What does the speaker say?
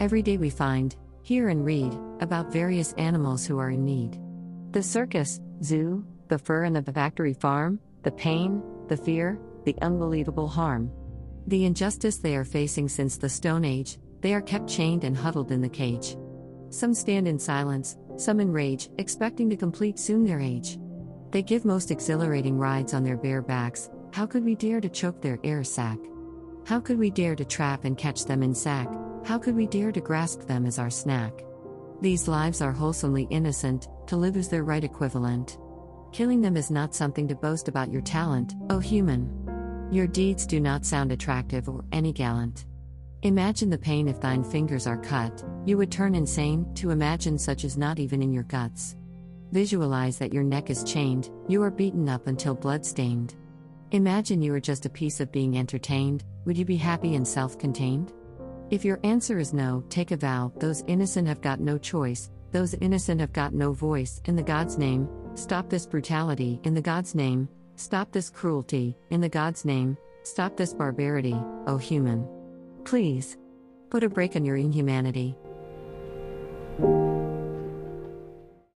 Every day we find, hear, and read about various animals who are in need. The circus, zoo, the fur and the factory farm, the pain, the fear, the unbelievable harm. The injustice they are facing since the Stone Age, they are kept chained and huddled in the cage. Some stand in silence, some in rage, expecting to complete soon their age. They give most exhilarating rides on their bare backs. How could we dare to choke their air sac? How could we dare to trap and catch them in sack? How could we dare to grasp them as our snack? These lives are wholesomely innocent, to live is their right equivalent. Killing them is not something to boast about your talent, O human. Your deeds do not sound attractive or any gallant. Imagine the pain if thine fingers are cut, you would turn insane, to imagine such is not even in your guts. Visualize that your neck is chained, you are beaten up until blood stained. Imagine you are just a piece of being entertained, would you be happy and self contained? If your answer is no, take a vow, those innocent have got no choice, those innocent have got no voice, in the God's name, stop this brutality, in the God's name, stop this cruelty, in the God's name, stop this barbarity, O human. Please. Put a brake on your inhumanity.